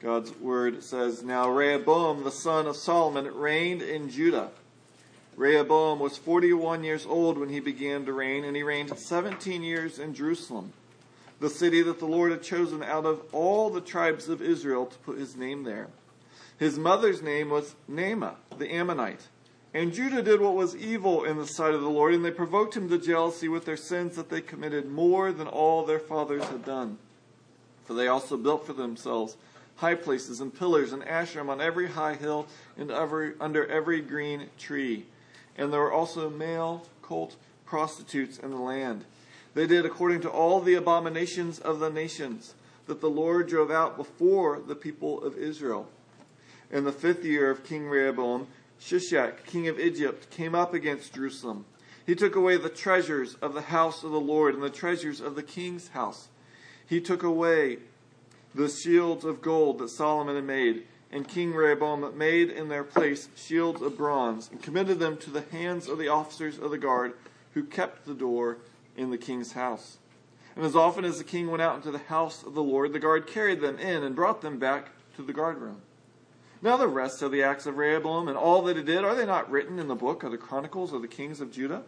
God's word says, Now Rehoboam, the son of Solomon, reigned in Judah. Rehoboam was 41 years old when he began to reign, and he reigned 17 years in Jerusalem, the city that the Lord had chosen out of all the tribes of Israel to put his name there. His mother's name was Naamah, the Ammonite. And Judah did what was evil in the sight of the Lord, and they provoked him to jealousy with their sins that they committed more than all their fathers had done. For they also built for themselves high places and pillars and Asherim on every high hill and every, under every green tree. And there were also male cult prostitutes in the land. They did according to all the abominations of the nations that the Lord drove out before the people of Israel. In the fifth year of King Rehoboam, Shishak, king of Egypt, came up against Jerusalem. He took away the treasures of the house of the Lord and the treasures of the king's house. He took away the shields of gold that Solomon had made, and King Rehoboam made in their place shields of bronze, and committed them to the hands of the officers of the guard who kept the door in the king's house. And as often as the king went out into the house of the Lord, the guard carried them in and brought them back to the guard room. Now the rest of the acts of Rehoboam and all that he did, are they not written in the book of the Chronicles of the kings of Judah?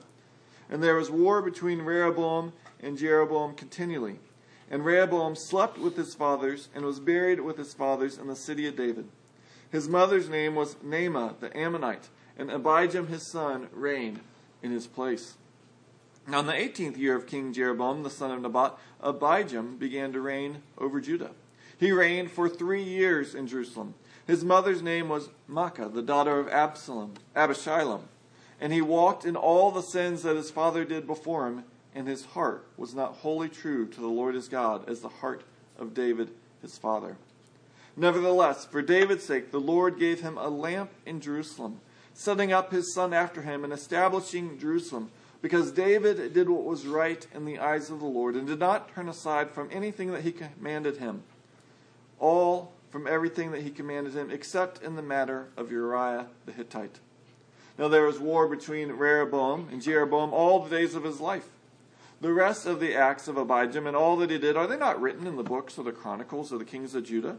And there was war between Rehoboam and Jeroboam continually. And Rehoboam slept with his fathers and was buried with his fathers in the city of David. His mother's name was Naamah the Ammonite, and Abijam his son reigned in his place. Now in the eighteenth year of King Jeroboam the son of Nebat, Abijam began to reign over Judah. He reigned for three years in Jerusalem. His mother's name was Maacah, the daughter of Absalom, Abishalom, and he walked in all the sins that his father did before him and his heart was not wholly true to the Lord his God as the heart of David his father. Nevertheless, for David's sake, the Lord gave him a lamp in Jerusalem, setting up his son after him and establishing Jerusalem, because David did what was right in the eyes of the Lord and did not turn aside from anything that he commanded him, all from everything that he commanded him, except in the matter of Uriah the Hittite. Now there was war between Rehoboam and Jeroboam all the days of his life. The rest of the acts of Abijam and all that he did, are they not written in the books of the Chronicles of the kings of Judah?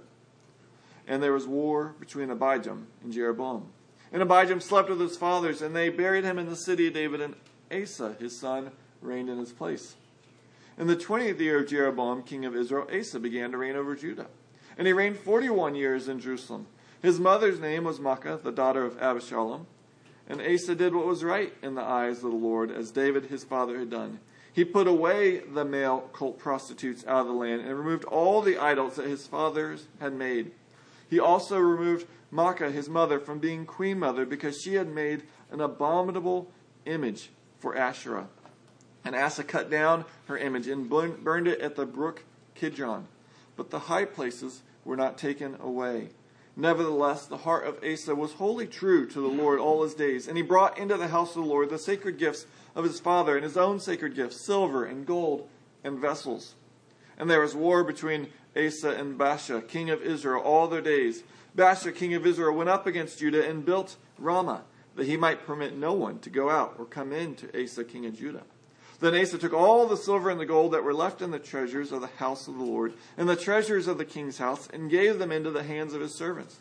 And there was war between Abijam and Jeroboam. And Abijam slept with his fathers, and they buried him in the city of David, and Asa, his son, reigned in his place. In the twentieth year of Jeroboam, king of Israel, Asa began to reign over Judah. And he reigned forty one years in Jerusalem. His mother's name was Maacah, the daughter of Abishalom. And Asa did what was right in the eyes of the Lord, as David his father had done. He put away the male cult prostitutes out of the land and removed all the idols that his fathers had made. He also removed Maacah, his mother, from being queen mother because she had made an abominable image for Asherah. And Asa cut down her image and burned it at the brook Kidron. But the high places were not taken away. Nevertheless, the heart of Asa was wholly true to the Lord all his days, and he brought into the house of the Lord the sacred gifts of his father and his own sacred gifts, silver and gold and vessels. And there was war between Asa and Baasha, king of Israel, all their days. Baasha, king of Israel, went up against Judah and built Ramah, that he might permit no one to go out or come in to Asa, king of Judah. Then Asa took all the silver and the gold that were left in the treasures of the house of the Lord, and the treasures of the king's house, and gave them into the hands of his servants.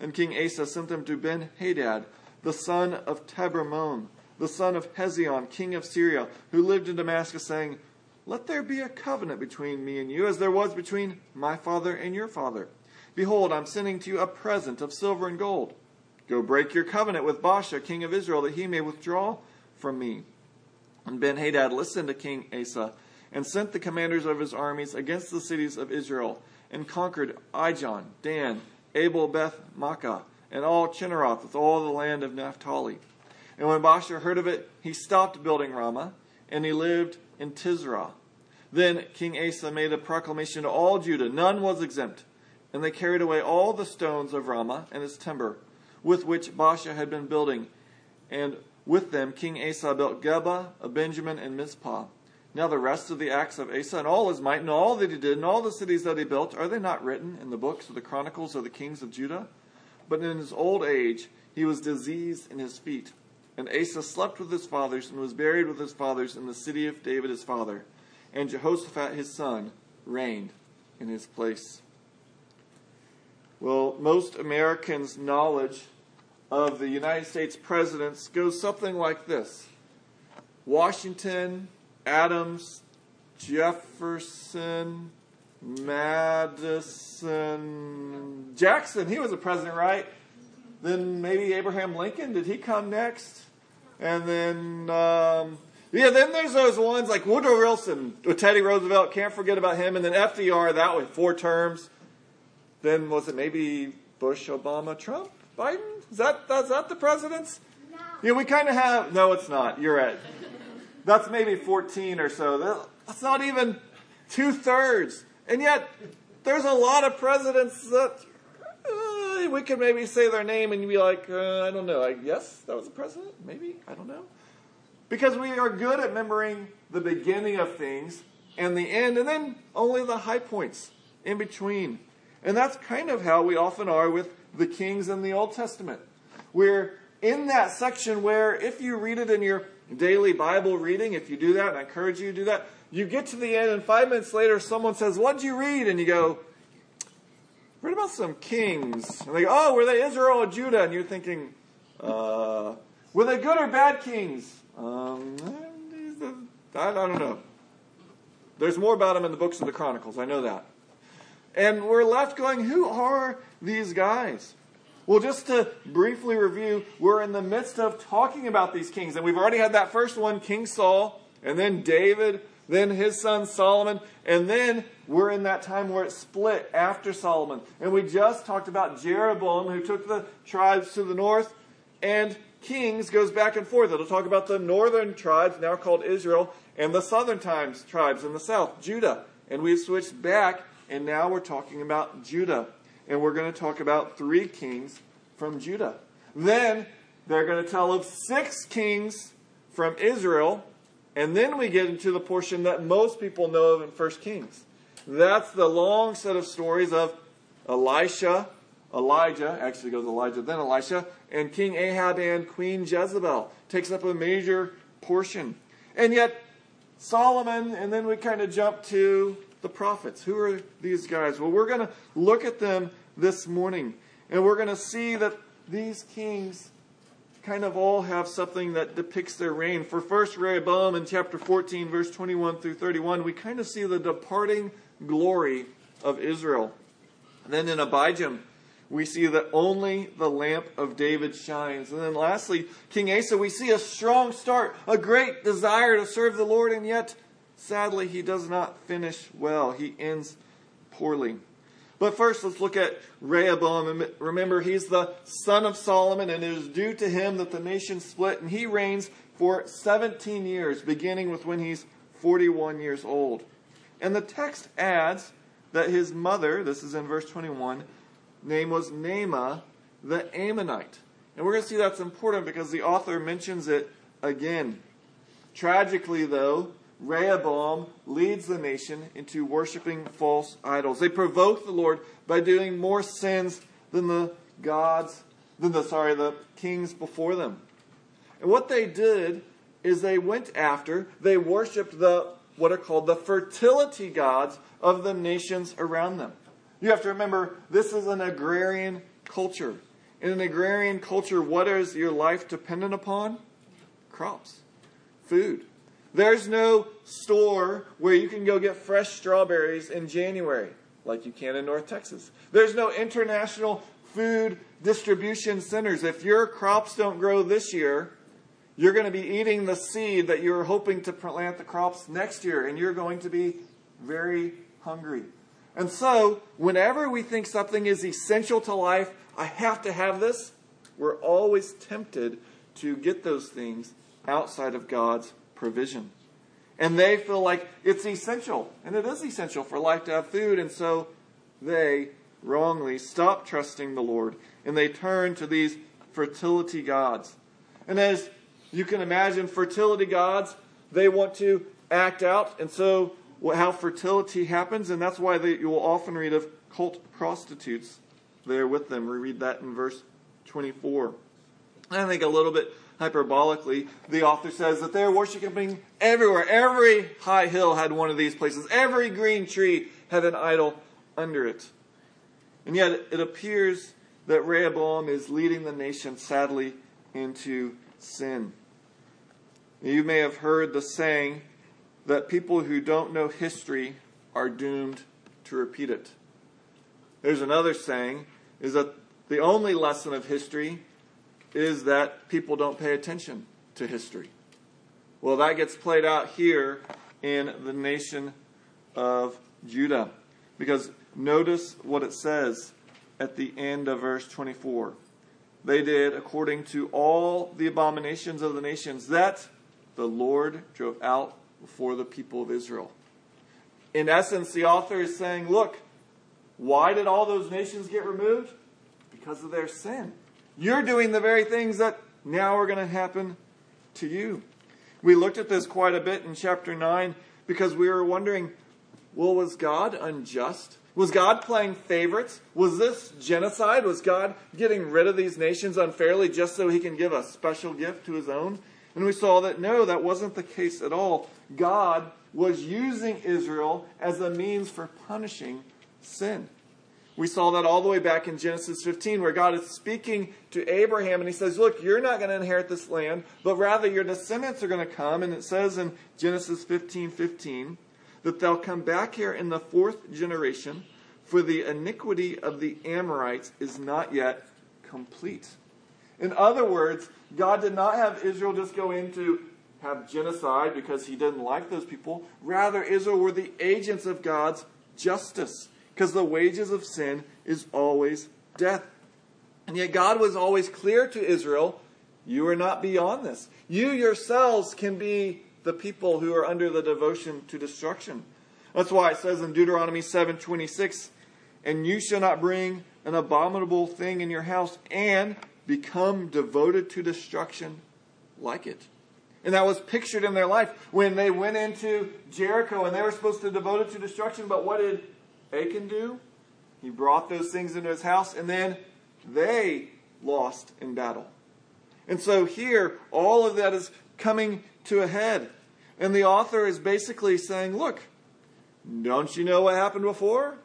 And King Asa sent them to Ben Hadad, the son of Tabrimmon, the son of Hezion, king of Syria, who lived in Damascus, saying, Let there be a covenant between me and you, as there was between my father and your father. Behold, I'm sending to you a present of silver and gold. Go break your covenant with Baasha, king of Israel, that he may withdraw from me. And Ben Hadad listened to King Asa, and sent the commanders of his armies against the cities of Israel, and conquered Ijon, Dan, Abel Beth Maacah, and all Chinneroth with all the land of Naphtali. And when Baasha heard of it, he stopped building Ramah, and he lived in Tirzah. Then King Asa made a proclamation to all Judah, none was exempt. And they carried away all the stones of Ramah and its timber, with which Baasha had been building. And with them King Asa built Geba, Benjamin, and Mizpah. Now the rest of the acts of Asa and all his might and all that he did and all the cities that he built, are they not written in the books of the chronicles of the kings of Judah? But in his old age he was diseased in his feet and Asa slept with his fathers and was buried with his fathers in the city of David his father. And Jehoshaphat his son reigned in his place. Well, most Americans' knowledge of the United States presidents goes something like this Washington, Adams, Jefferson, Madison, Jackson. He was a president, right? Then maybe Abraham Lincoln. Did he come next? And then, um, yeah, then there's those ones like Woodrow Wilson, Teddy Roosevelt. Can't forget about him. And then FDR. That was four terms. Then was it maybe Bush, Obama, Trump, Biden? Is that, that is that the presidents? No. Yeah, we kind of have. No, it's not. You're right. That's maybe 14 or so. That's not even two thirds. And yet, there's a lot of presidents that we could maybe say their name and be like, uh, I don't know. I guess that was a president? Maybe? I don't know. Because we are good at remembering the beginning of things and the end, and then only the high points in between. And that's kind of how we often are with the kings in the Old Testament. We're in that section where, if you read it in your daily Bible reading, if you do that, and I encourage you to do that, you get to the end, and five minutes later, someone says, What did you read? And you go, Read about some kings. And they go, Oh, were they Israel or Judah? And you're thinking, uh, Were they good or bad kings? Um, I, I don't know. There's more about them in the books of the Chronicles. I know that. And we're left going, Who are these guys? Well, just to briefly review, we're in the midst of talking about these kings. And we've already had that first one, King Saul, and then David, then his son Solomon, and then we're in that time where it split after Solomon. And we just talked about Jeroboam, who took the tribes to the north, and Kings goes back and forth. It'll talk about the northern tribes, now called Israel, and the southern times tribes in the south, Judah. And we've switched back, and now we're talking about Judah. And we're going to talk about three kings from Judah. Then they're going to tell of six kings from Israel and then we get into the portion that most people know of in 1 Kings. That's the long set of stories of Elisha, Elijah, actually goes Elijah, then Elisha, and King Ahab and Queen Jezebel. Takes up a major portion. And yet, Solomon, and then we kind of jump to the prophets. Who are these guys? Well, we're going to look at them this morning, and we're going to see that these kings kind of all have something that depicts their reign. For first Rehoboam in chapter 14, verse 21 through 31, we kind of see the departing glory of Israel. And then in Abijam, we see that only the lamp of David shines. And then lastly, King Asa, we see a strong start, a great desire to serve the Lord, and yet, sadly, he does not finish well. He ends poorly. But first, let's look at Rehoboam. Remember, he's the son of Solomon, and it is due to him that the nation split, and he reigns for 17 years, beginning with when he's 41 years old. And the text adds that his mother, this is in verse 21, name was Naamah the Ammonite. And we're going to see that's important because the author mentions it again. Tragically, though, Rehoboam leads the nation into worshiping false idols. They provoke the Lord by doing more sins than the gods, than the sorry, the kings before them. And what they did is they went after, they worshiped the what are called the fertility gods of the nations around them. You have to remember this is an agrarian culture. In an agrarian culture, what is your life dependent upon? Crops, food. There's no store where you can go get fresh strawberries in January like you can in North Texas. There's no international food distribution centers. If your crops don't grow this year, you're going to be eating the seed that you're hoping to plant the crops next year, and you're going to be very hungry. And so, whenever we think something is essential to life, I have to have this, we're always tempted to get those things outside of God's provision. And they feel like it's essential, and it is essential for life to have food, and so they wrongly stop trusting the Lord and they turn to these fertility gods. And as you can imagine, fertility gods, they want to act out, and so how fertility happens, and that's why they, you will often read of cult prostitutes there with them. We read that in verse 24. I think a little bit hyperbolically, the author says that they're worshiping everywhere. Every high hill had one of these places. Every green tree had an idol under it. And yet it appears that Rehoboam is leading the nation, sadly, into sin. You may have heard the saying that people who don't know history are doomed to repeat it. There's another saying is that the only lesson of history is that people don't pay attention to history. Well, that gets played out here in the nation of Judah. Because notice what it says at the end of verse 24. They did according to all the abominations of the nations that the Lord drove out before the people of Israel. In essence, the author is saying, look, why did all those nations get removed? Because of their sin. You're doing the very things that now are going to happen to you. We looked at this quite a bit in chapter 9 because we were wondering well, was God unjust? Was God playing favorites? Was this genocide? Was God getting rid of these nations unfairly just so he can give a special gift to his own? And we saw that no, that wasn't the case at all. God was using Israel as a means for punishing sin. We saw that all the way back in Genesis 15, where God is speaking to Abraham and he says, Look, you're not going to inherit this land, but rather your descendants are going to come. And it says in Genesis 15 15 that they'll come back here in the fourth generation, for the iniquity of the Amorites is not yet complete. In other words, God did not have Israel just go into have genocide because he didn't like those people. Rather, Israel were the agents of God's justice because the wages of sin is always death. And yet God was always clear to Israel, you are not beyond this. You yourselves can be the people who are under the devotion to destruction. That's why it says in Deuteronomy 7:26, "And you shall not bring an abominable thing in your house and become devoted to destruction like it." And that was pictured in their life when they went into Jericho and they were supposed to devote it to destruction, but what did Achan do? He brought those things into his house, and then they lost in battle. And so here, all of that is coming to a head. And the author is basically saying, look, don't you know what happened before?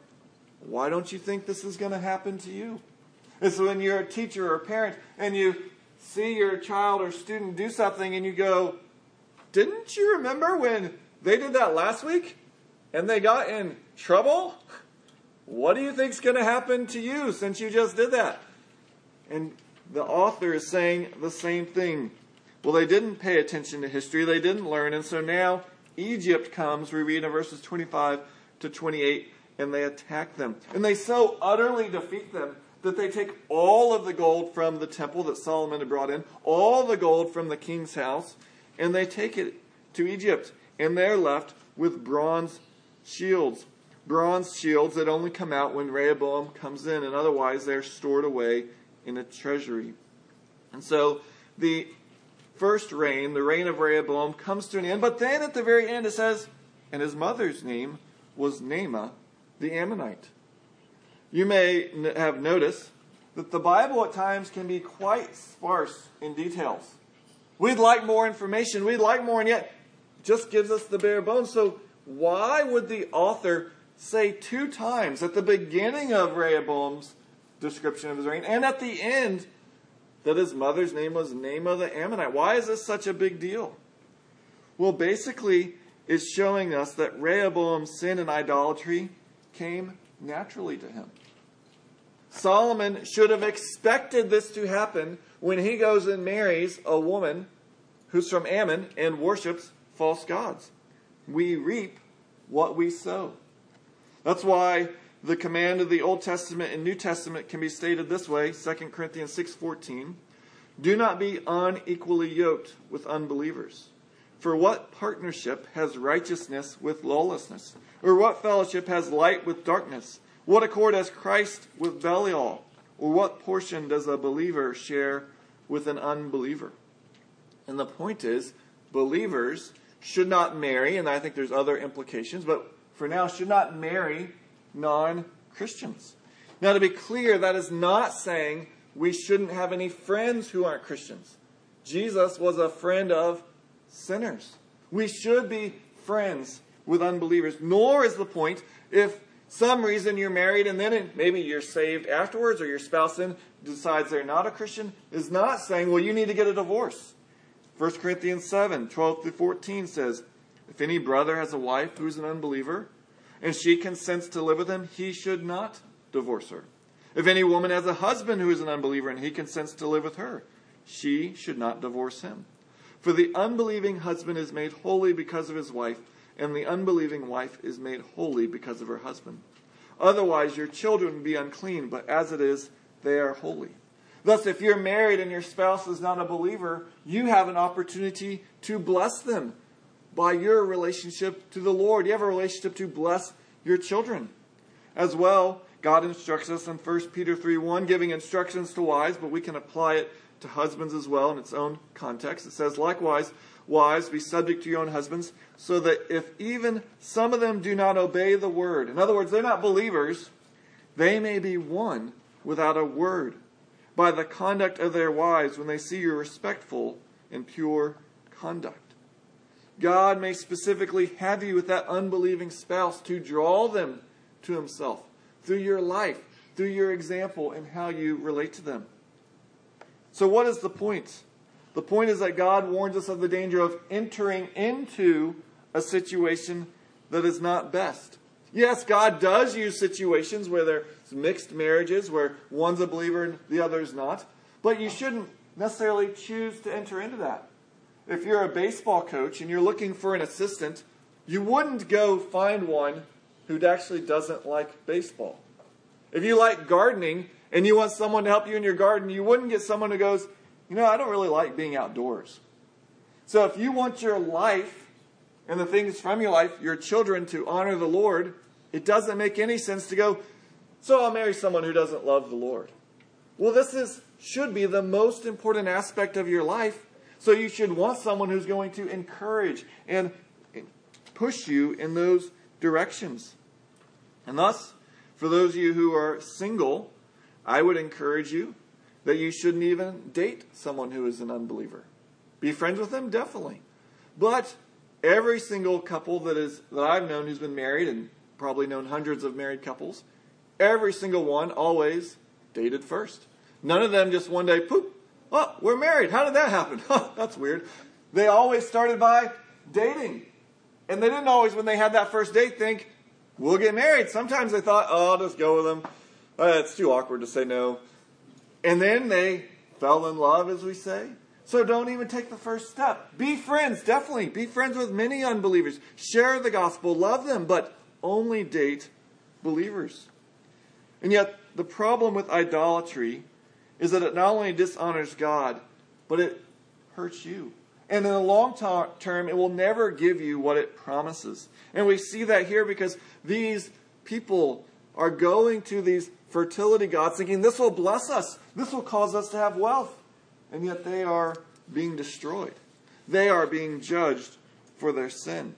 Why don't you think this is going to happen to you? It's when you're a teacher or a parent and you see your child or student do something and you go, didn't you remember when they did that last week and they got in trouble? What do you think's going to happen to you since you just did that? And the author is saying the same thing. Well, they didn't pay attention to history, they didn't learn, and so now Egypt comes, we read in verses 25 to 28, and they attack them. And they so utterly defeat them that they take all of the gold from the temple that Solomon had brought in, all the gold from the king's house, and they take it to Egypt. And they're left with bronze shields bronze shields that only come out when Rehoboam comes in, and otherwise they're stored away in a treasury. And so the first reign, the reign of Rehoboam, comes to an end, but then at the very end it says, and his mother's name was Naamah the Ammonite. You may have noticed that the Bible at times can be quite sparse in details. We'd like more information, we'd like more, and yet just gives us the bare bones. So why would the author say two times at the beginning of Rehoboam's description of his reign and at the end that his mother's name was Naamah the Ammonite. Why is this such a big deal? Well, basically, it's showing us that Rehoboam's sin and idolatry came naturally to him. Solomon should have expected this to happen when he goes and marries a woman who's from Ammon and worships false gods. We reap what we sow. That's why the command of the Old Testament and New Testament can be stated this way, 2 Corinthians 6:14, "Do not be unequally yoked with unbelievers. For what partnership has righteousness with lawlessness? Or what fellowship has light with darkness? What accord has Christ with Belial? Or what portion does a believer share with an unbeliever?" And the point is, believers should not marry, and I think there's other implications, but for now should not marry non Christians. Now, to be clear, that is not saying we shouldn't have any friends who aren't Christians. Jesus was a friend of sinners. We should be friends with unbelievers. Nor is the point if some reason you're married and then maybe you're saved afterwards or your spouse then decides they're not a Christian is not saying, well, you need to get a divorce. 1 Corinthians 7 12 through 14 says, If any brother has a wife who's an unbeliever and she consents to live with him, he should not divorce her. If any woman has a husband who is an unbeliever and he consents to live with her, she should not divorce him. For the unbelieving husband is made holy because of his wife, and the unbelieving wife is made holy because of her husband. Otherwise, your children would be unclean, but as it is, they are holy. Thus, if you're married and your spouse is not a believer, you have an opportunity to bless them by your relationship to the Lord. You have a relationship to bless your children. As well, God instructs us in 1 Peter 3 1, giving instructions to wives, but we can apply it to husbands as well in its own context. It says, Likewise, wives, be subject to your own husbands, so that if even some of them do not obey the word, in other words, they're not believers, they may be won without a word by the conduct of their wives when they see your respectful and pure conduct. God may specifically have you with that unbelieving spouse to draw them to Himself through your life, through your example, and how you relate to them. So, what is the point? The point is that God warns us of the danger of entering into a situation that is not best. Yes, God does use situations where there's mixed marriages, where one's a believer and the other's not. But you shouldn't necessarily choose to enter into that. If you're a baseball coach and you're looking for an assistant, you wouldn't go find one who actually doesn't like baseball. If you like gardening and you want someone to help you in your garden, you wouldn't get someone who goes, you know, I don't really like being outdoors. So if you want your life and the things from your life, your children, to honor the Lord, it doesn't make any sense to go, so I'll marry someone who doesn't love the Lord. Well, this is should be the most important aspect of your life. So you should want someone who's going to encourage and push you in those directions. And thus, for those of you who are single, I would encourage you that you shouldn't even date someone who is an unbeliever. Be friends with them, definitely. But every single couple that is that I've known who's been married and probably known hundreds of married couples. Every single one always dated first. None of them just one day, poop, oh, we're married. How did that happen? That's weird. They always started by dating. And they didn't always, when they had that first date, think, we'll get married. Sometimes they thought, oh, I'll just go with them. Uh, it's too awkward to say no. And then they fell in love, as we say. So don't even take the first step. Be friends, definitely. Be friends with many unbelievers. Share the gospel, love them, but only date believers. And yet, the problem with idolatry is that it not only dishonors God, but it hurts you. And in the long term, it will never give you what it promises. And we see that here because these people are going to these fertility gods thinking this will bless us, this will cause us to have wealth. And yet they are being destroyed. They are being judged for their sin.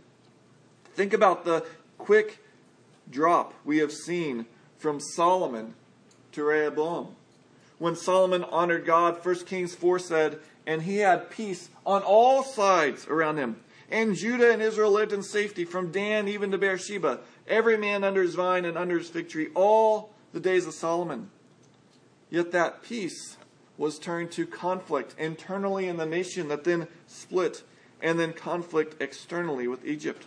Think about the quick drop we have seen from Solomon to Rehoboam. When Solomon honored God, 1 Kings 4 said, and he had peace on all sides around him. And Judah and Israel lived in safety from Dan even to Beersheba, every man under his vine and under his fig tree, all the days of Solomon. Yet that peace was turned to conflict internally in the nation that then split, and then conflict externally with Egypt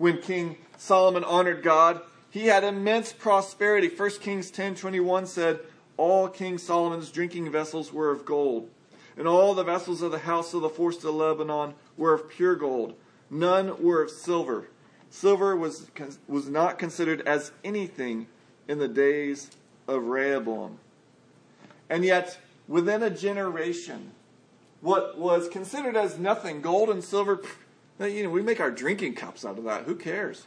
when King Solomon honored God, he had immense prosperity. 1 Kings 10:21 said, "All King Solomon's drinking vessels were of gold, and all the vessels of the house of the forest of Lebanon were of pure gold. None were of silver. Silver was was not considered as anything in the days of Rehoboam." And yet, within a generation, what was considered as nothing, gold and silver, you know, we make our drinking cups out of that. Who cares?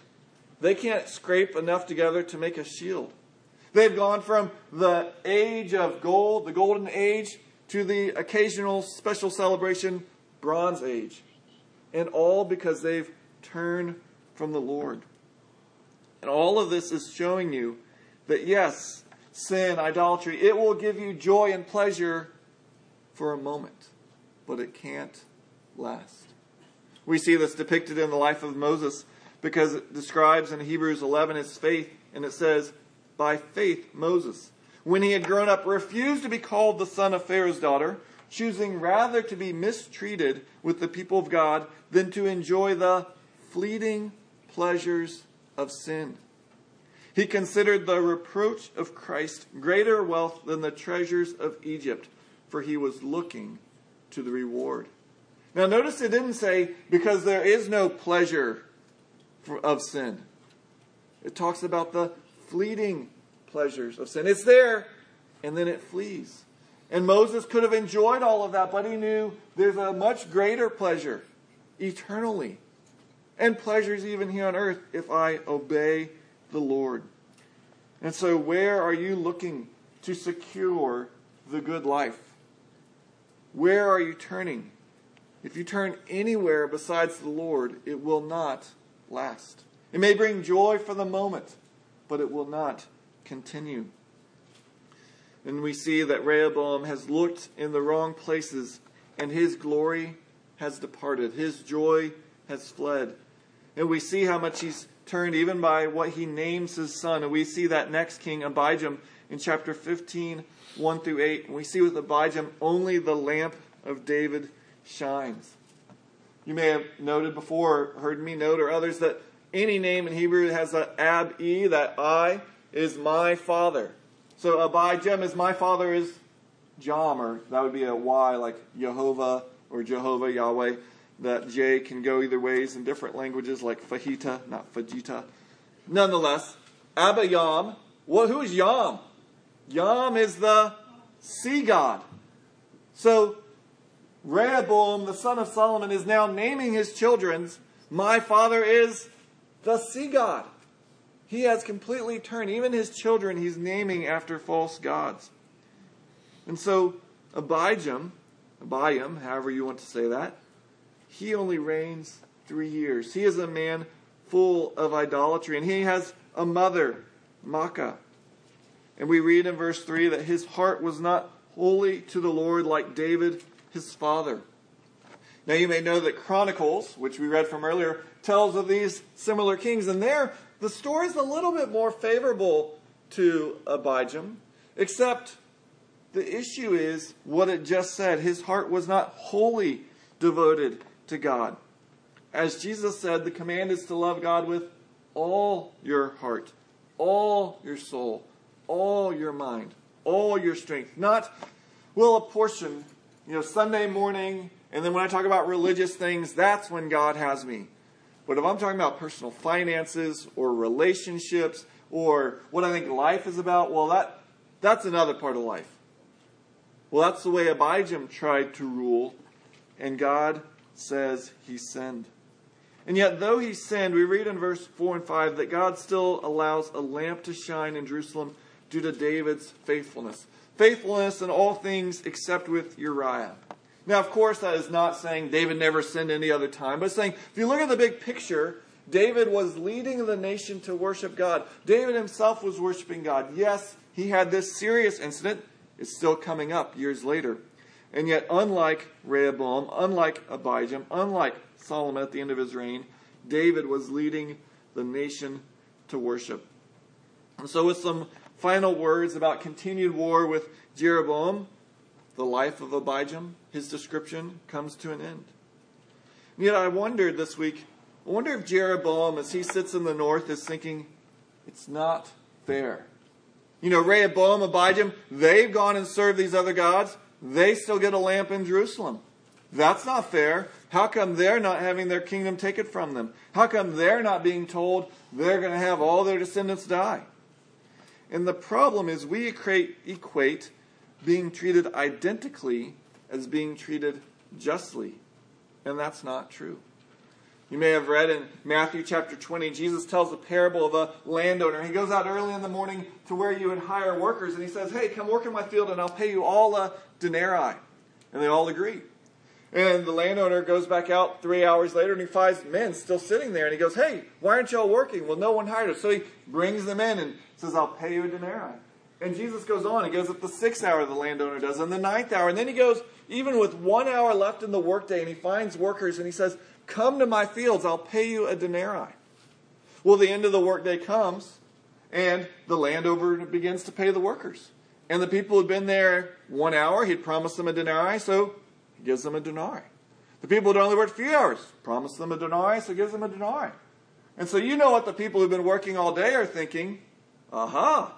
They can't scrape enough together to make a shield. They've gone from the age of gold, the golden age, to the occasional special celebration, bronze age. And all because they've turned from the Lord. And all of this is showing you that yes, sin, idolatry, it will give you joy and pleasure for a moment, but it can't last. We see this depicted in the life of Moses because it describes in Hebrews 11 his faith And it says, By faith, Moses, when he had grown up, refused to be called the son of Pharaoh's daughter, choosing rather to be mistreated with the people of God than to enjoy the fleeting pleasures of sin. He considered the reproach of Christ greater wealth than the treasures of Egypt, for he was looking to the reward. Now, notice it didn't say because there is no pleasure of sin. It talks about the fleeting pleasures of sin. It's there, and then it flees. And Moses could have enjoyed all of that, but he knew there's a much greater pleasure eternally, and pleasures even here on earth if I obey the Lord. And so, where are you looking to secure the good life? Where are you turning? If you turn anywhere besides the Lord, it will not last. It may bring joy for the moment, but it will not continue. And we see that Rehoboam has looked in the wrong places, and his glory has departed. His joy has fled. And we see how much he's turned even by what he names his son. And we see that next king, Abijam, in chapter 15, 1 through 8. And we see with Abijam only the lamp of David shines. You may have noted before, heard me note, or others, that any name in Hebrew has a ab e, that I is my father. So Abijam is my father is Jam, or that would be a Y like Jehovah or Jehovah, Yahweh. That J can go either ways in different languages like Fajita, not Fajita. Nonetheless, Abba Yam, well, who is Yam? Yam is the sea god. So Rehoboam, the son of Solomon, is now naming his children's, my father is the sea god. He has completely turned, even his children, he's naming after false gods. And so Abijam, Abiam, however you want to say that, he only reigns three years. He is a man full of idolatry, and he has a mother, Maacah. And we read in verse 3 that his heart was not wholly to the Lord like David, his father. Now you may know that Chronicles, which we read from earlier, tells of these similar kings, and there the story is a little bit more favorable to Abijam, except the issue is what it just said. His heart was not wholly devoted to God. As Jesus said, the command is to love God with all your heart, all your soul, all your mind, all your strength. Not, well, a portion, you know, Sunday morning, and then when I talk about religious things, that's when God has me. But if I'm talking about personal finances or relationships or what I think life is about, well, that, that's another part of life. Well, that's the way Abijam tried to rule, and God says he sinned. And yet, though he sinned, we read in verse 4 and 5 that God still allows a lamp to shine in Jerusalem due to David's faithfulness. Faithfulness in all things except with Uriah. Now, of course, that is not saying David never sinned any other time, but saying if you look at the big picture, David was leading the nation to worship God. David himself was worshiping God. Yes, he had this serious incident. It's still coming up years later. And yet, unlike Rehoboam, unlike Abijam, unlike Solomon at the end of his reign, David was leading the nation to worship. And so, with some final words about continued war with Jeroboam, the life of Abijam, his description comes to an end. And yet I wondered this week, I wonder if Jeroboam, as he sits in the north, is thinking, it's not fair. You know, Rehoboam, Abijam, they've gone and served these other gods. They still get a lamp in Jerusalem. That's not fair. How come they're not having their kingdom taken from them? How come they're not being told they're going to have all their descendants die? And the problem is we equate, equate being treated identically as being treated justly. And that's not true. You may have read in Matthew chapter 20, Jesus tells a parable of a landowner. He goes out early in the morning to where you would hire workers, and he says, Hey, come work in my field, and I'll pay you all a denarii. And they all agree. And the landowner goes back out three hours later, and he finds men still sitting there. And he goes, Hey, why aren't y'all working? Well, no one hired us. So he brings them in and says, I'll pay you a denarii. And Jesus goes on. He goes at the sixth hour, the landowner does, and the ninth hour. And then he goes, even with one hour left in the workday, and he finds workers and he says, Come to my fields, I'll pay you a denarii. Well, the end of the workday comes, and the landowner begins to pay the workers. And the people who'd been there one hour, he'd promised them a denarii, so he gives them a denarii. The people who'd only worked a few hours, promised them a denarii, so he gives them a denarii. And so you know what the people who've been working all day are thinking. Aha,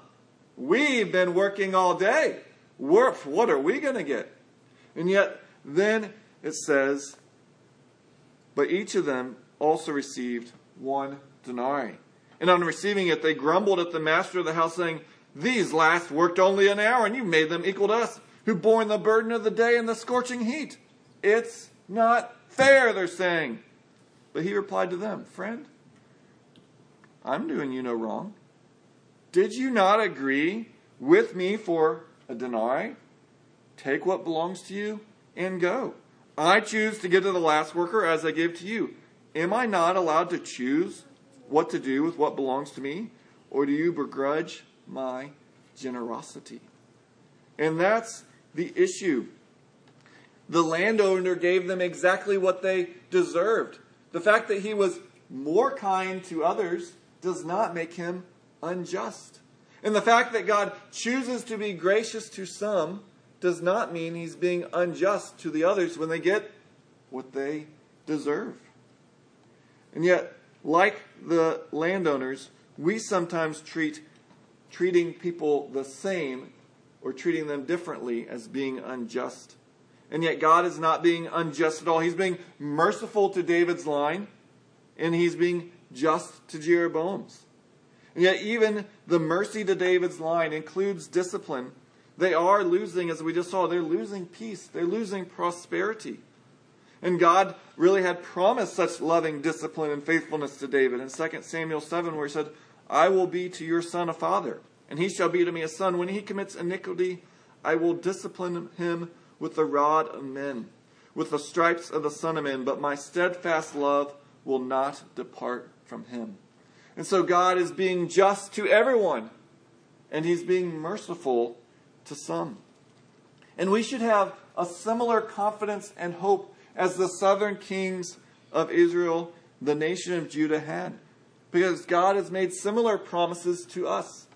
we've been working all day. Work, what are we going to get? And yet, then it says, but each of them also received one denarii. And on receiving it, they grumbled at the master of the house, saying, These last worked only an hour, and you made them equal to us, who borne the burden of the day in the scorching heat. It's not fair, they're saying. But he replied to them, Friend, I'm doing you no wrong. Did you not agree with me for a denarii? Take what belongs to you and go. I choose to give to the last worker as I give to you. Am I not allowed to choose what to do with what belongs to me? Or do you begrudge my generosity? And that's the issue. The landowner gave them exactly what they deserved. The fact that he was more kind to others does not make him unjust. And the fact that God chooses to be gracious to some does not mean he's being unjust to the others when they get what they deserve. And yet, like the landowners, we sometimes treat treating people the same or treating them differently as being unjust. And yet, God is not being unjust at all. He's being merciful to David's line, and he's being just to Jeroboam's. And yet, even the mercy to David's line includes discipline. They are losing, as we just saw, they're losing peace, they're losing prosperity. And God really had promised such loving discipline and faithfulness to David in 2 Samuel 7, where he said, I will be to your son a father, and he shall be to me a son. When he commits iniquity, I will discipline him with the rod of men, with the stripes of the Son of Men, but my steadfast love will not depart from him. And so God is being just to everyone, and He's being merciful to some. And we should have a similar confidence and hope as the southern kings of Israel, the nation of Judah, had. Because God has made similar promises to us.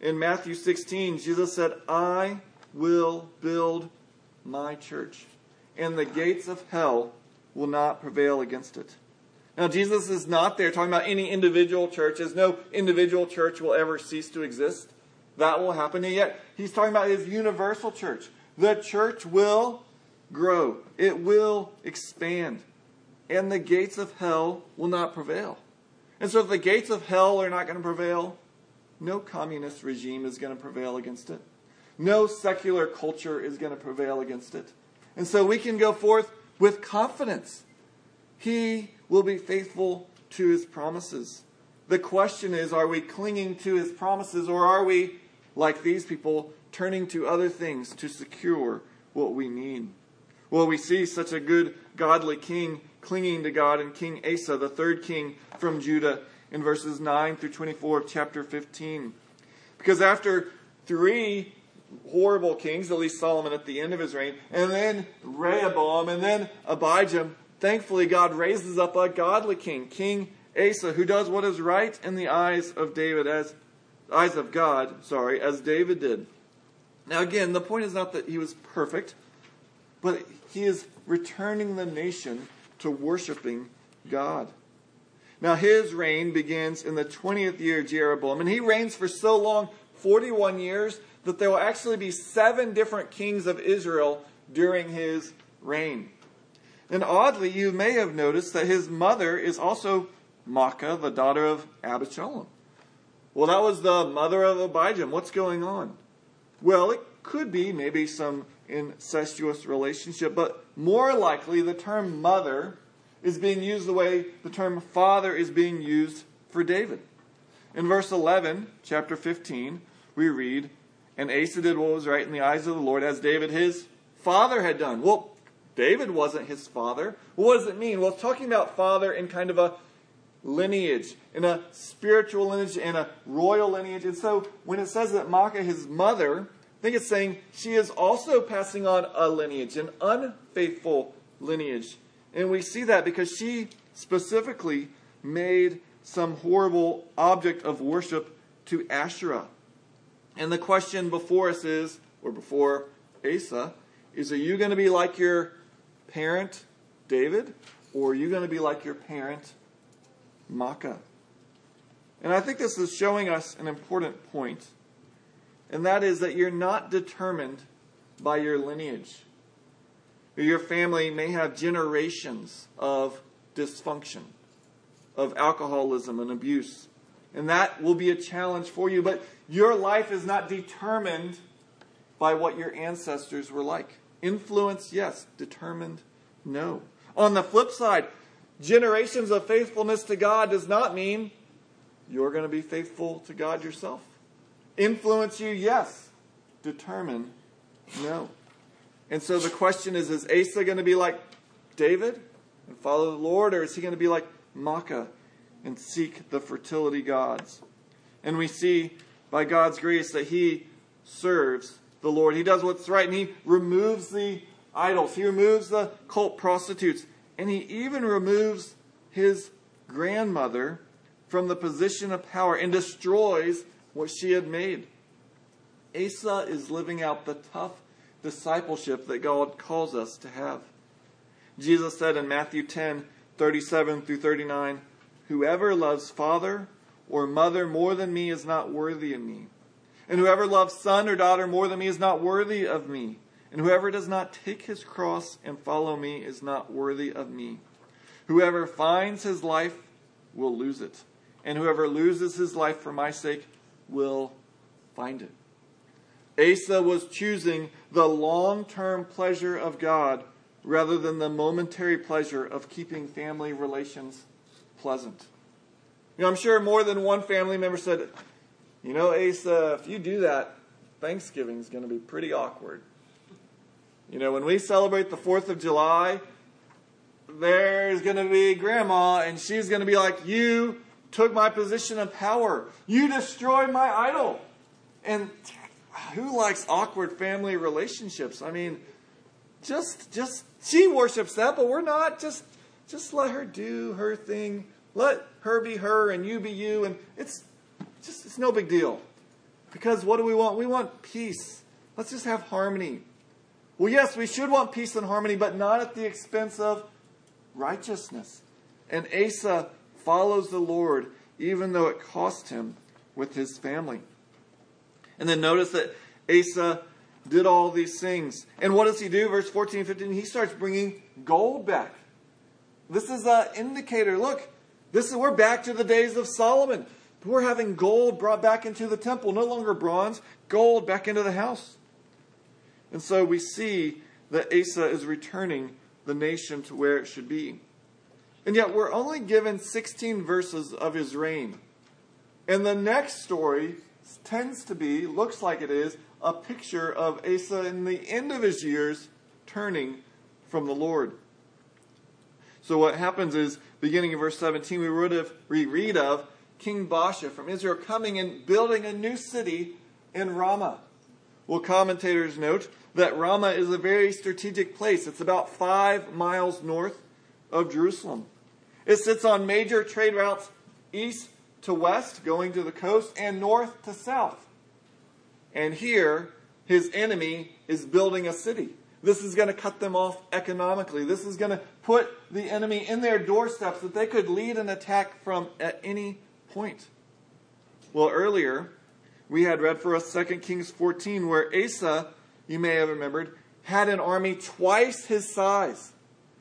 In Matthew 16, Jesus said, I will build my church, and the gates of hell will not prevail against it. Now, Jesus is not there talking about any individual churches. No individual church will ever cease to exist. That will happen. And yet, he's talking about his universal church. The church will grow, it will expand, and the gates of hell will not prevail. And so, if the gates of hell are not going to prevail, no communist regime is going to prevail against it. No secular culture is going to prevail against it. And so we can go forth with confidence. He will be faithful to his promises. The question is are we clinging to his promises or are we, like these people, turning to other things to secure what we need? Well, we see such a good, godly king clinging to God in King Asa, the third king from Judah, in verses 9 through 24 of chapter 15. Because after three horrible kings, at least Solomon at the end of his reign, and then Rehoboam, and then Abijam, thankfully God raises up a godly king, King Asa, who does what is right in the eyes of David as eyes of God, sorry, as David did. Now again, the point is not that he was perfect, but he is returning the nation to worshiping God. Now his reign begins in the 20th year of Jeroboam, and he reigns for so long, 41 years, that there will actually be seven different kings of Israel during his reign. And oddly, you may have noticed that his mother is also Maacah, the daughter of Abishalom. Well, that was the mother of Abijam. What's going on? Well, it could be maybe some incestuous relationship, but more likely the term mother is being used the way the term father is being used for David. In verse 11, chapter 15, we read, And Asa did what was right in the eyes of the Lord, as David his father had done. Well, David wasn't his father. What does it mean? Well, it's talking about father in kind of a lineage, in a spiritual lineage, in a royal lineage. And so when it says that Maacah, his mother, I think it's saying she is also passing on a lineage, an unfaithful lineage. And we see that because she specifically made some horrible object of worship to Asherah. And the question before us is, or before Asa, is are you going to be like your parent, David, or are you going to be like your parent, Maacah? And I think this is showing us an important point, and that is that you're not determined by your lineage. Your family may have generations of dysfunction, of alcoholism and abuse. And that will be a challenge for you. But your life is not determined by what your ancestors were like. Influence, yes. Determined, no. On the flip side, generations of faithfulness to God does not mean you're going to be faithful to God yourself. Influence you, yes. Determine, no. And so the question is is Asa going to be like David and follow the Lord, or is he going to be like Maacah and seek the fertility gods? And we see by God's grace that he serves the Lord. He does what's right, and he removes the idols, he removes the cult prostitutes, and he even removes his grandmother from the position of power and destroys what she had made. Asa is living out the tough discipleship that God calls us to have. Jesus said in Matthew 10 37 through 39, Whoever loves father or mother more than me is not worthy of me. And whoever loves son or daughter more than me is not worthy of me. And whoever does not take his cross and follow me is not worthy of me. Whoever finds his life will lose it. And whoever loses his life for my sake will find it. Asa was choosing the long term pleasure of God rather than the momentary pleasure of keeping family relations pleasant. You know, I'm sure more than one family member said, You know, Asa, if you do that, Thanksgiving is going to be pretty awkward. You know, when we celebrate the 4th of July, there's going to be grandma, and she's going to be like, You took my position of power. You destroyed my idol. And who likes awkward family relationships? I mean, just just she worships that, but we're not. Just just let her do her thing. Let her be her and you be you and it's just it's no big deal. Because what do we want? We want peace. Let's just have harmony. Well, yes, we should want peace and harmony, but not at the expense of righteousness. And Asa follows the Lord even though it cost him with his family. And then notice that Asa did all these things. And what does he do? Verse 14 and 15, he starts bringing gold back. This is an indicator. Look, this is we're back to the days of Solomon. We're having gold brought back into the temple, no longer bronze, gold back into the house. And so we see that Asa is returning the nation to where it should be. And yet we're only given 16 verses of his reign. And the next story tends to be, looks like it is, a picture of Asa in the end of his years turning from the Lord. So what happens is, beginning in verse 17, we would have we read of King Baasha from Israel coming and building a new city in Ramah. Well, commentators note that Ramah is a very strategic place. It's about five miles north of Jerusalem. It sits on major trade routes east to west, going to the coast, and north to south. And here, his enemy is building a city. This is going to cut them off economically. This is going to put the enemy in their doorsteps that they could lead an attack from at any point. Well, earlier, we had read for us 2 Kings 14, where Asa, you may have remembered, had an army twice his size.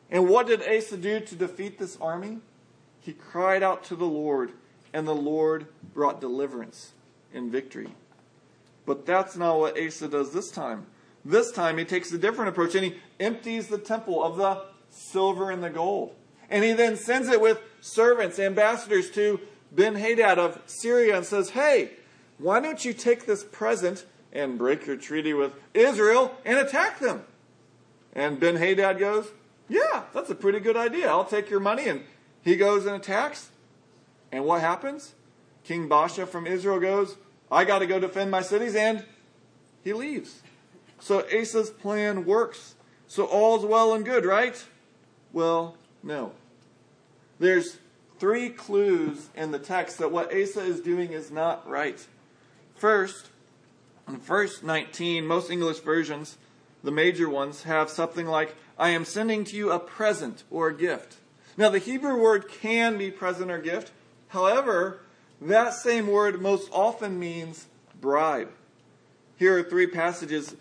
And what did Asa do to defeat this army? He cried out to the Lord and the Lord brought deliverance and victory. But that's not what Asa does this time. This time he takes a different approach and he empties the temple of the silver and the gold. And he then sends it with servants, ambassadors to Ben Hadad of Syria and says, Hey, why don't you take this present and break your treaty with Israel and attack them? And Ben Hadad goes, Yeah, that's a pretty good idea. I'll take your money. And he goes and attacks. And what happens? King Baasha from Israel goes, I got to go defend my cities, and he leaves. So Asa's plan works. So all's well and good, right? Well, no. There's three clues in the text that what Asa is doing is not right. First, in verse 19, most English versions, the major ones, have something like, I am sending to you a present or a gift. Now, the Hebrew word can be present or gift. However, that same word most often means bribe. Here are three passages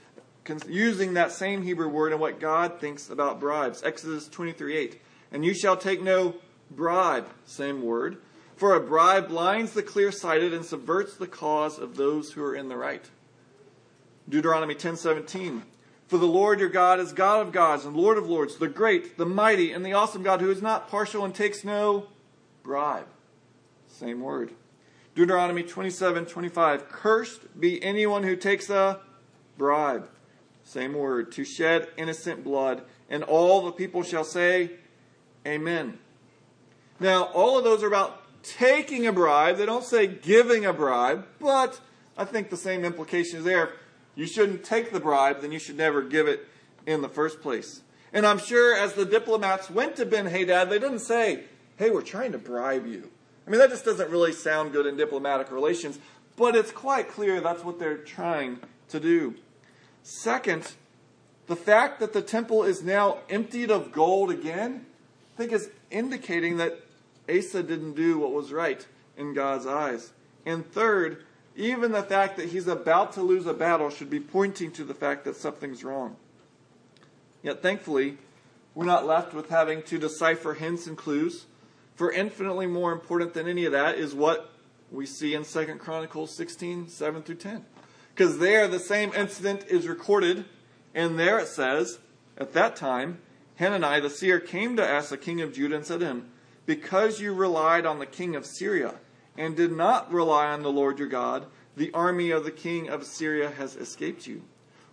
using that same Hebrew word and what God thinks about bribes. Exodus 23 8. And you shall take no bribe, same word, for a bribe blinds the clear sighted and subverts the cause of those who are in the right. Deuteronomy 10:17 For the Lord your God is God of gods and Lord of lords, the great, the mighty, and the awesome God who is not partial and takes no bribe. Same word. Deuteronomy 27:25 Cursed be anyone who takes a bribe. Same word, to shed innocent blood, and all the people shall say amen. Now, all of those are about taking a bribe. They don't say giving a bribe, but I think the same implication is there. You shouldn't take the bribe, then you should never give it in the first place. And I'm sure as the diplomats went to Ben Hadad, they didn't say, hey, we're trying to bribe you. I mean, that just doesn't really sound good in diplomatic relations, but it's quite clear that's what they're trying to do. Second, the fact that the temple is now emptied of gold again, I think is indicating that Asa didn't do what was right in God's eyes. And third, even the fact that he's about to lose a battle should be pointing to the fact that something's wrong. Yet thankfully, we're not left with having to decipher hints and clues, for infinitely more important than any of that is what we see in 2 Chronicles 16, 7 through 10. Because there the same incident is recorded, and there it says, At that time, Hanani the seer came to Asa, king of Judah, and said to him, because you relied on the king of Syria and did not rely on the Lord your God, the army of the king of Syria has escaped you.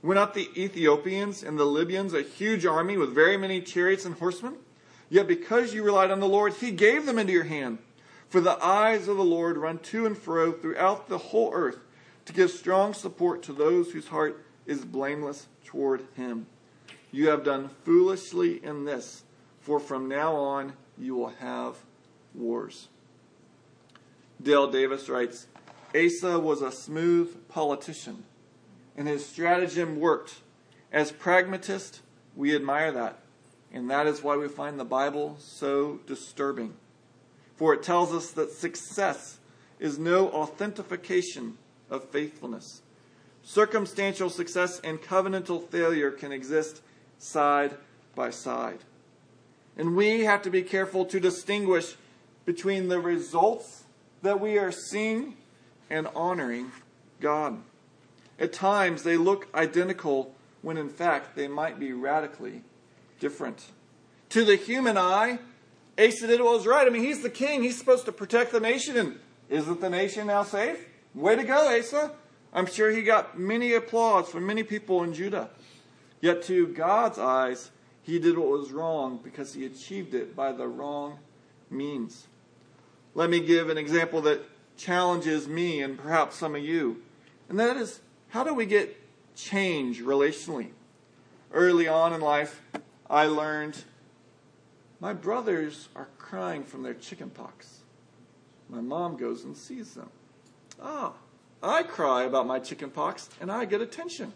Were not the Ethiopians and the Libyans a huge army with very many chariots and horsemen? Yet because you relied on the Lord, he gave them into your hand. For the eyes of the Lord run to and fro throughout the whole earth to give strong support to those whose heart is blameless toward him. You have done foolishly in this, for from now on you will have wars. Dale Davis writes Asa was a smooth politician, and his stratagem worked. As pragmatist, we admire that, and that is why we find the Bible so disturbing. For it tells us that success is no authentication of faithfulness. Circumstantial success and covenantal failure can exist side by side. And we have to be careful to distinguish between the results that we are seeing and honoring God. At times, they look identical when in fact they might be radically different. To the human eye, Asa did what was right. I mean, he's the king. He's supposed to protect the nation. And isn't the nation now safe? Way to go, Asa. I'm sure he got many applause from many people in Judah. Yet to God's eyes, he did what was wrong because he achieved it by the wrong means. Let me give an example that challenges me and perhaps some of you. And that is how do we get change relationally? Early on in life, I learned my brothers are crying from their chicken pox. My mom goes and sees them. Ah, I cry about my chicken pox and I get attention.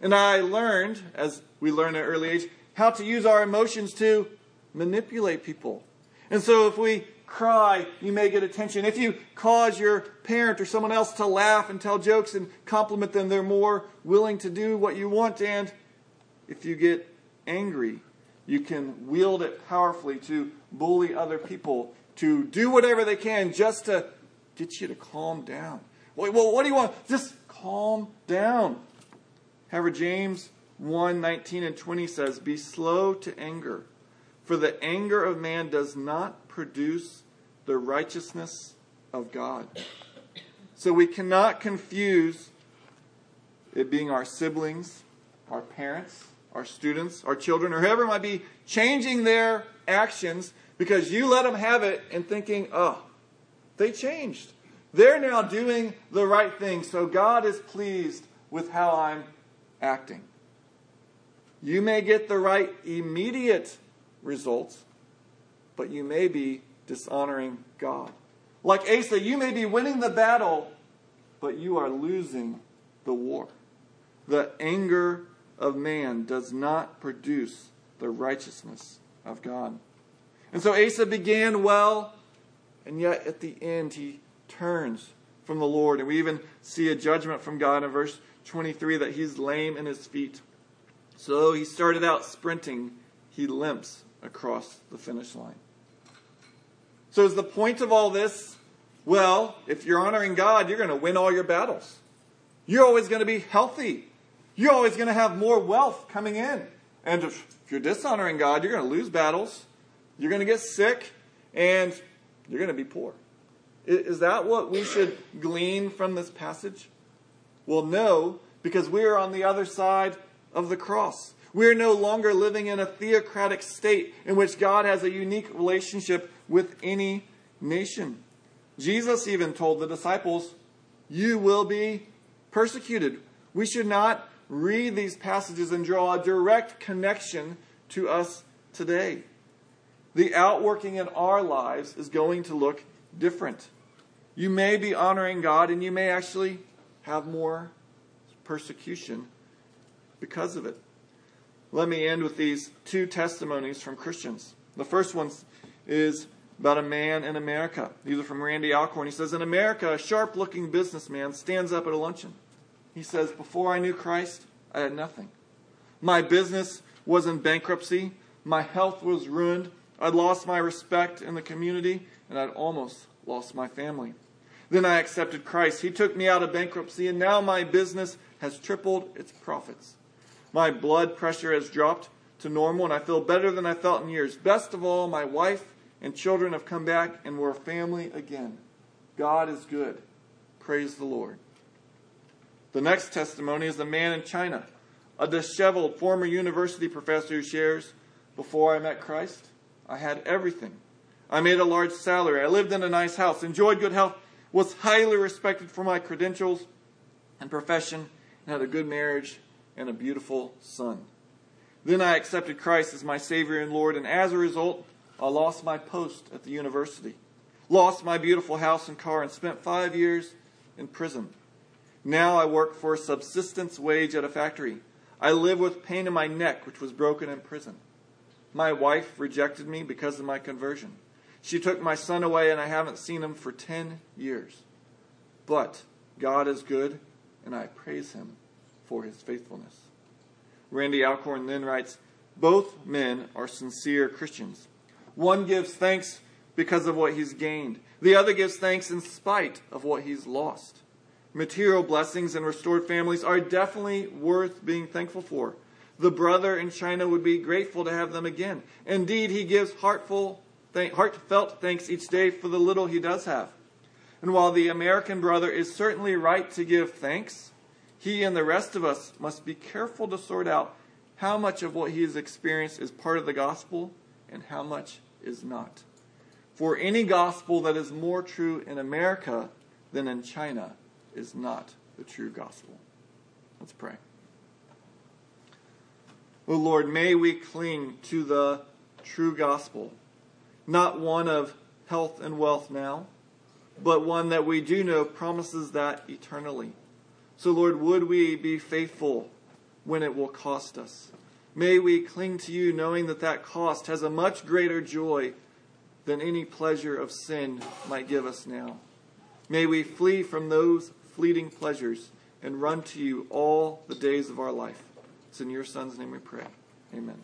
And I learned, as we learn at early age, how to use our emotions to manipulate people. And so if we cry, you may get attention. If you cause your parent or someone else to laugh and tell jokes and compliment them, they're more willing to do what you want. And if you get angry, you can wield it powerfully to bully other people, to do whatever they can just to get you to calm down. Well, what do you want? Just calm down. However, James 1 19 and 20 says, Be slow to anger, for the anger of man does not produce the righteousness of God. So we cannot confuse it being our siblings, our parents, our students, our children, or whoever might be changing their actions because you let them have it and thinking, oh, they changed. They're now doing the right thing, so God is pleased with how I'm acting. You may get the right immediate results, but you may be dishonoring God. Like Asa, you may be winning the battle, but you are losing the war. The anger of man does not produce the righteousness of God. And so Asa began well, and yet at the end he turns from the Lord. And we even see a judgment from God in verse 23 that he's lame in his feet. So he started out sprinting, he limps across the finish line. So is the point of all this? Well, if you're honoring God, you're going to win all your battles. You're always going to be healthy. You're always going to have more wealth coming in. And if you're dishonoring God, you're going to lose battles. You're going to get sick and you're going to be poor. Is that what we should glean from this passage? Well, no, because we are on the other side of the cross. We are no longer living in a theocratic state in which God has a unique relationship with any nation. Jesus even told the disciples, You will be persecuted. We should not read these passages and draw a direct connection to us today. The outworking in our lives is going to look different. You may be honoring God and you may actually have more persecution because of it. Let me end with these two testimonies from Christians. The first one is about a man in America. These are from Randy Alcorn. He says, In America, a sharp looking businessman stands up at a luncheon. He says, Before I knew Christ, I had nothing. My business was in bankruptcy. My health was ruined. I'd lost my respect in the community, and I'd almost lost my family. Then I accepted Christ. He took me out of bankruptcy, and now my business has tripled its profits. My blood pressure has dropped to normal, and I feel better than I felt in years. Best of all, my wife and children have come back, and we're a family again. God is good. Praise the Lord. The next testimony is a man in China, a disheveled former university professor who shares Before I met Christ, I had everything. I made a large salary. I lived in a nice house, enjoyed good health, was highly respected for my credentials and profession, and had a good marriage and a beautiful son. Then I accepted Christ as my Savior and Lord, and as a result, I lost my post at the university, lost my beautiful house and car, and spent five years in prison. Now I work for a subsistence wage at a factory. I live with pain in my neck, which was broken in prison. My wife rejected me because of my conversion. She took my son away, and I haven't seen him for 10 years. But God is good, and I praise him for his faithfulness. Randy Alcorn then writes Both men are sincere Christians. One gives thanks because of what he's gained, the other gives thanks in spite of what he's lost. Material blessings and restored families are definitely worth being thankful for. The brother in China would be grateful to have them again. Indeed, he gives heartful heartfelt thanks each day for the little he does have. And while the American brother is certainly right to give thanks, he and the rest of us must be careful to sort out how much of what he has experienced is part of the gospel and how much is not. For any gospel that is more true in America than in China is not the true gospel. Let's pray. O oh Lord, may we cling to the true gospel not one of health and wealth now, but one that we do know promises that eternally. So, Lord, would we be faithful when it will cost us? May we cling to you knowing that that cost has a much greater joy than any pleasure of sin might give us now. May we flee from those fleeting pleasures and run to you all the days of our life. It's in your Son's name we pray. Amen.